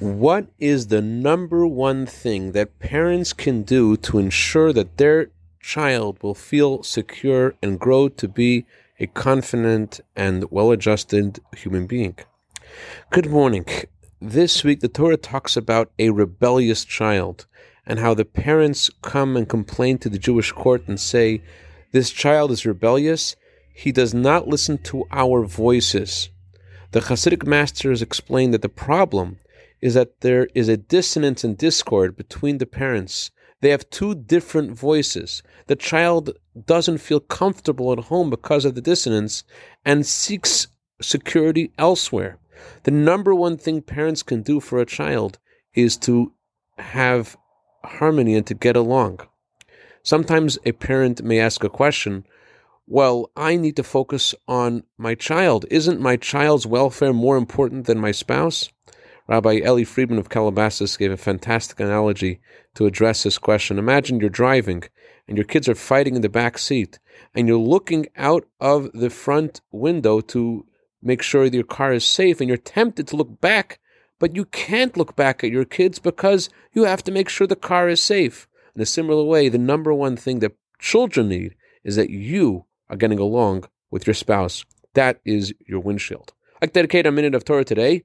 What is the number one thing that parents can do to ensure that their child will feel secure and grow to be a confident and well adjusted human being? Good morning. This week, the Torah talks about a rebellious child and how the parents come and complain to the Jewish court and say, This child is rebellious. He does not listen to our voices. The Hasidic masters explain that the problem is that there is a dissonance and discord between the parents. They have two different voices. The child doesn't feel comfortable at home because of the dissonance and seeks security elsewhere. The number one thing parents can do for a child is to have harmony and to get along. Sometimes a parent may ask a question, well, I need to focus on my child. Isn't my child's welfare more important than my spouse? Rabbi Eli Friedman of Calabasas gave a fantastic analogy to address this question. Imagine you're driving and your kids are fighting in the back seat, and you're looking out of the front window to make sure your car is safe, and you're tempted to look back, but you can't look back at your kids because you have to make sure the car is safe. In a similar way, the number one thing that children need is that you are getting along with your spouse. That is your windshield. I'd dedicate a minute of Torah today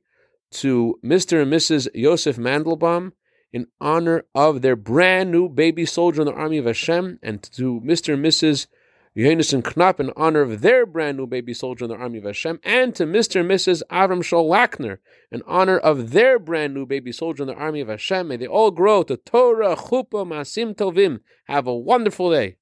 to Mr. and Mrs. Yosef Mandelbaum in honor of their brand new baby soldier in the army of Hashem, and to Mr. and Mrs. Yonason Knapp in honor of their brand new baby soldier in the army of Hashem, and to Mr. and Mrs. Avram Shol Lackner in honor of their brand new baby soldier in the army of Hashem. May they all grow to Torah, Chuppah, Masim Tovim. Have a wonderful day.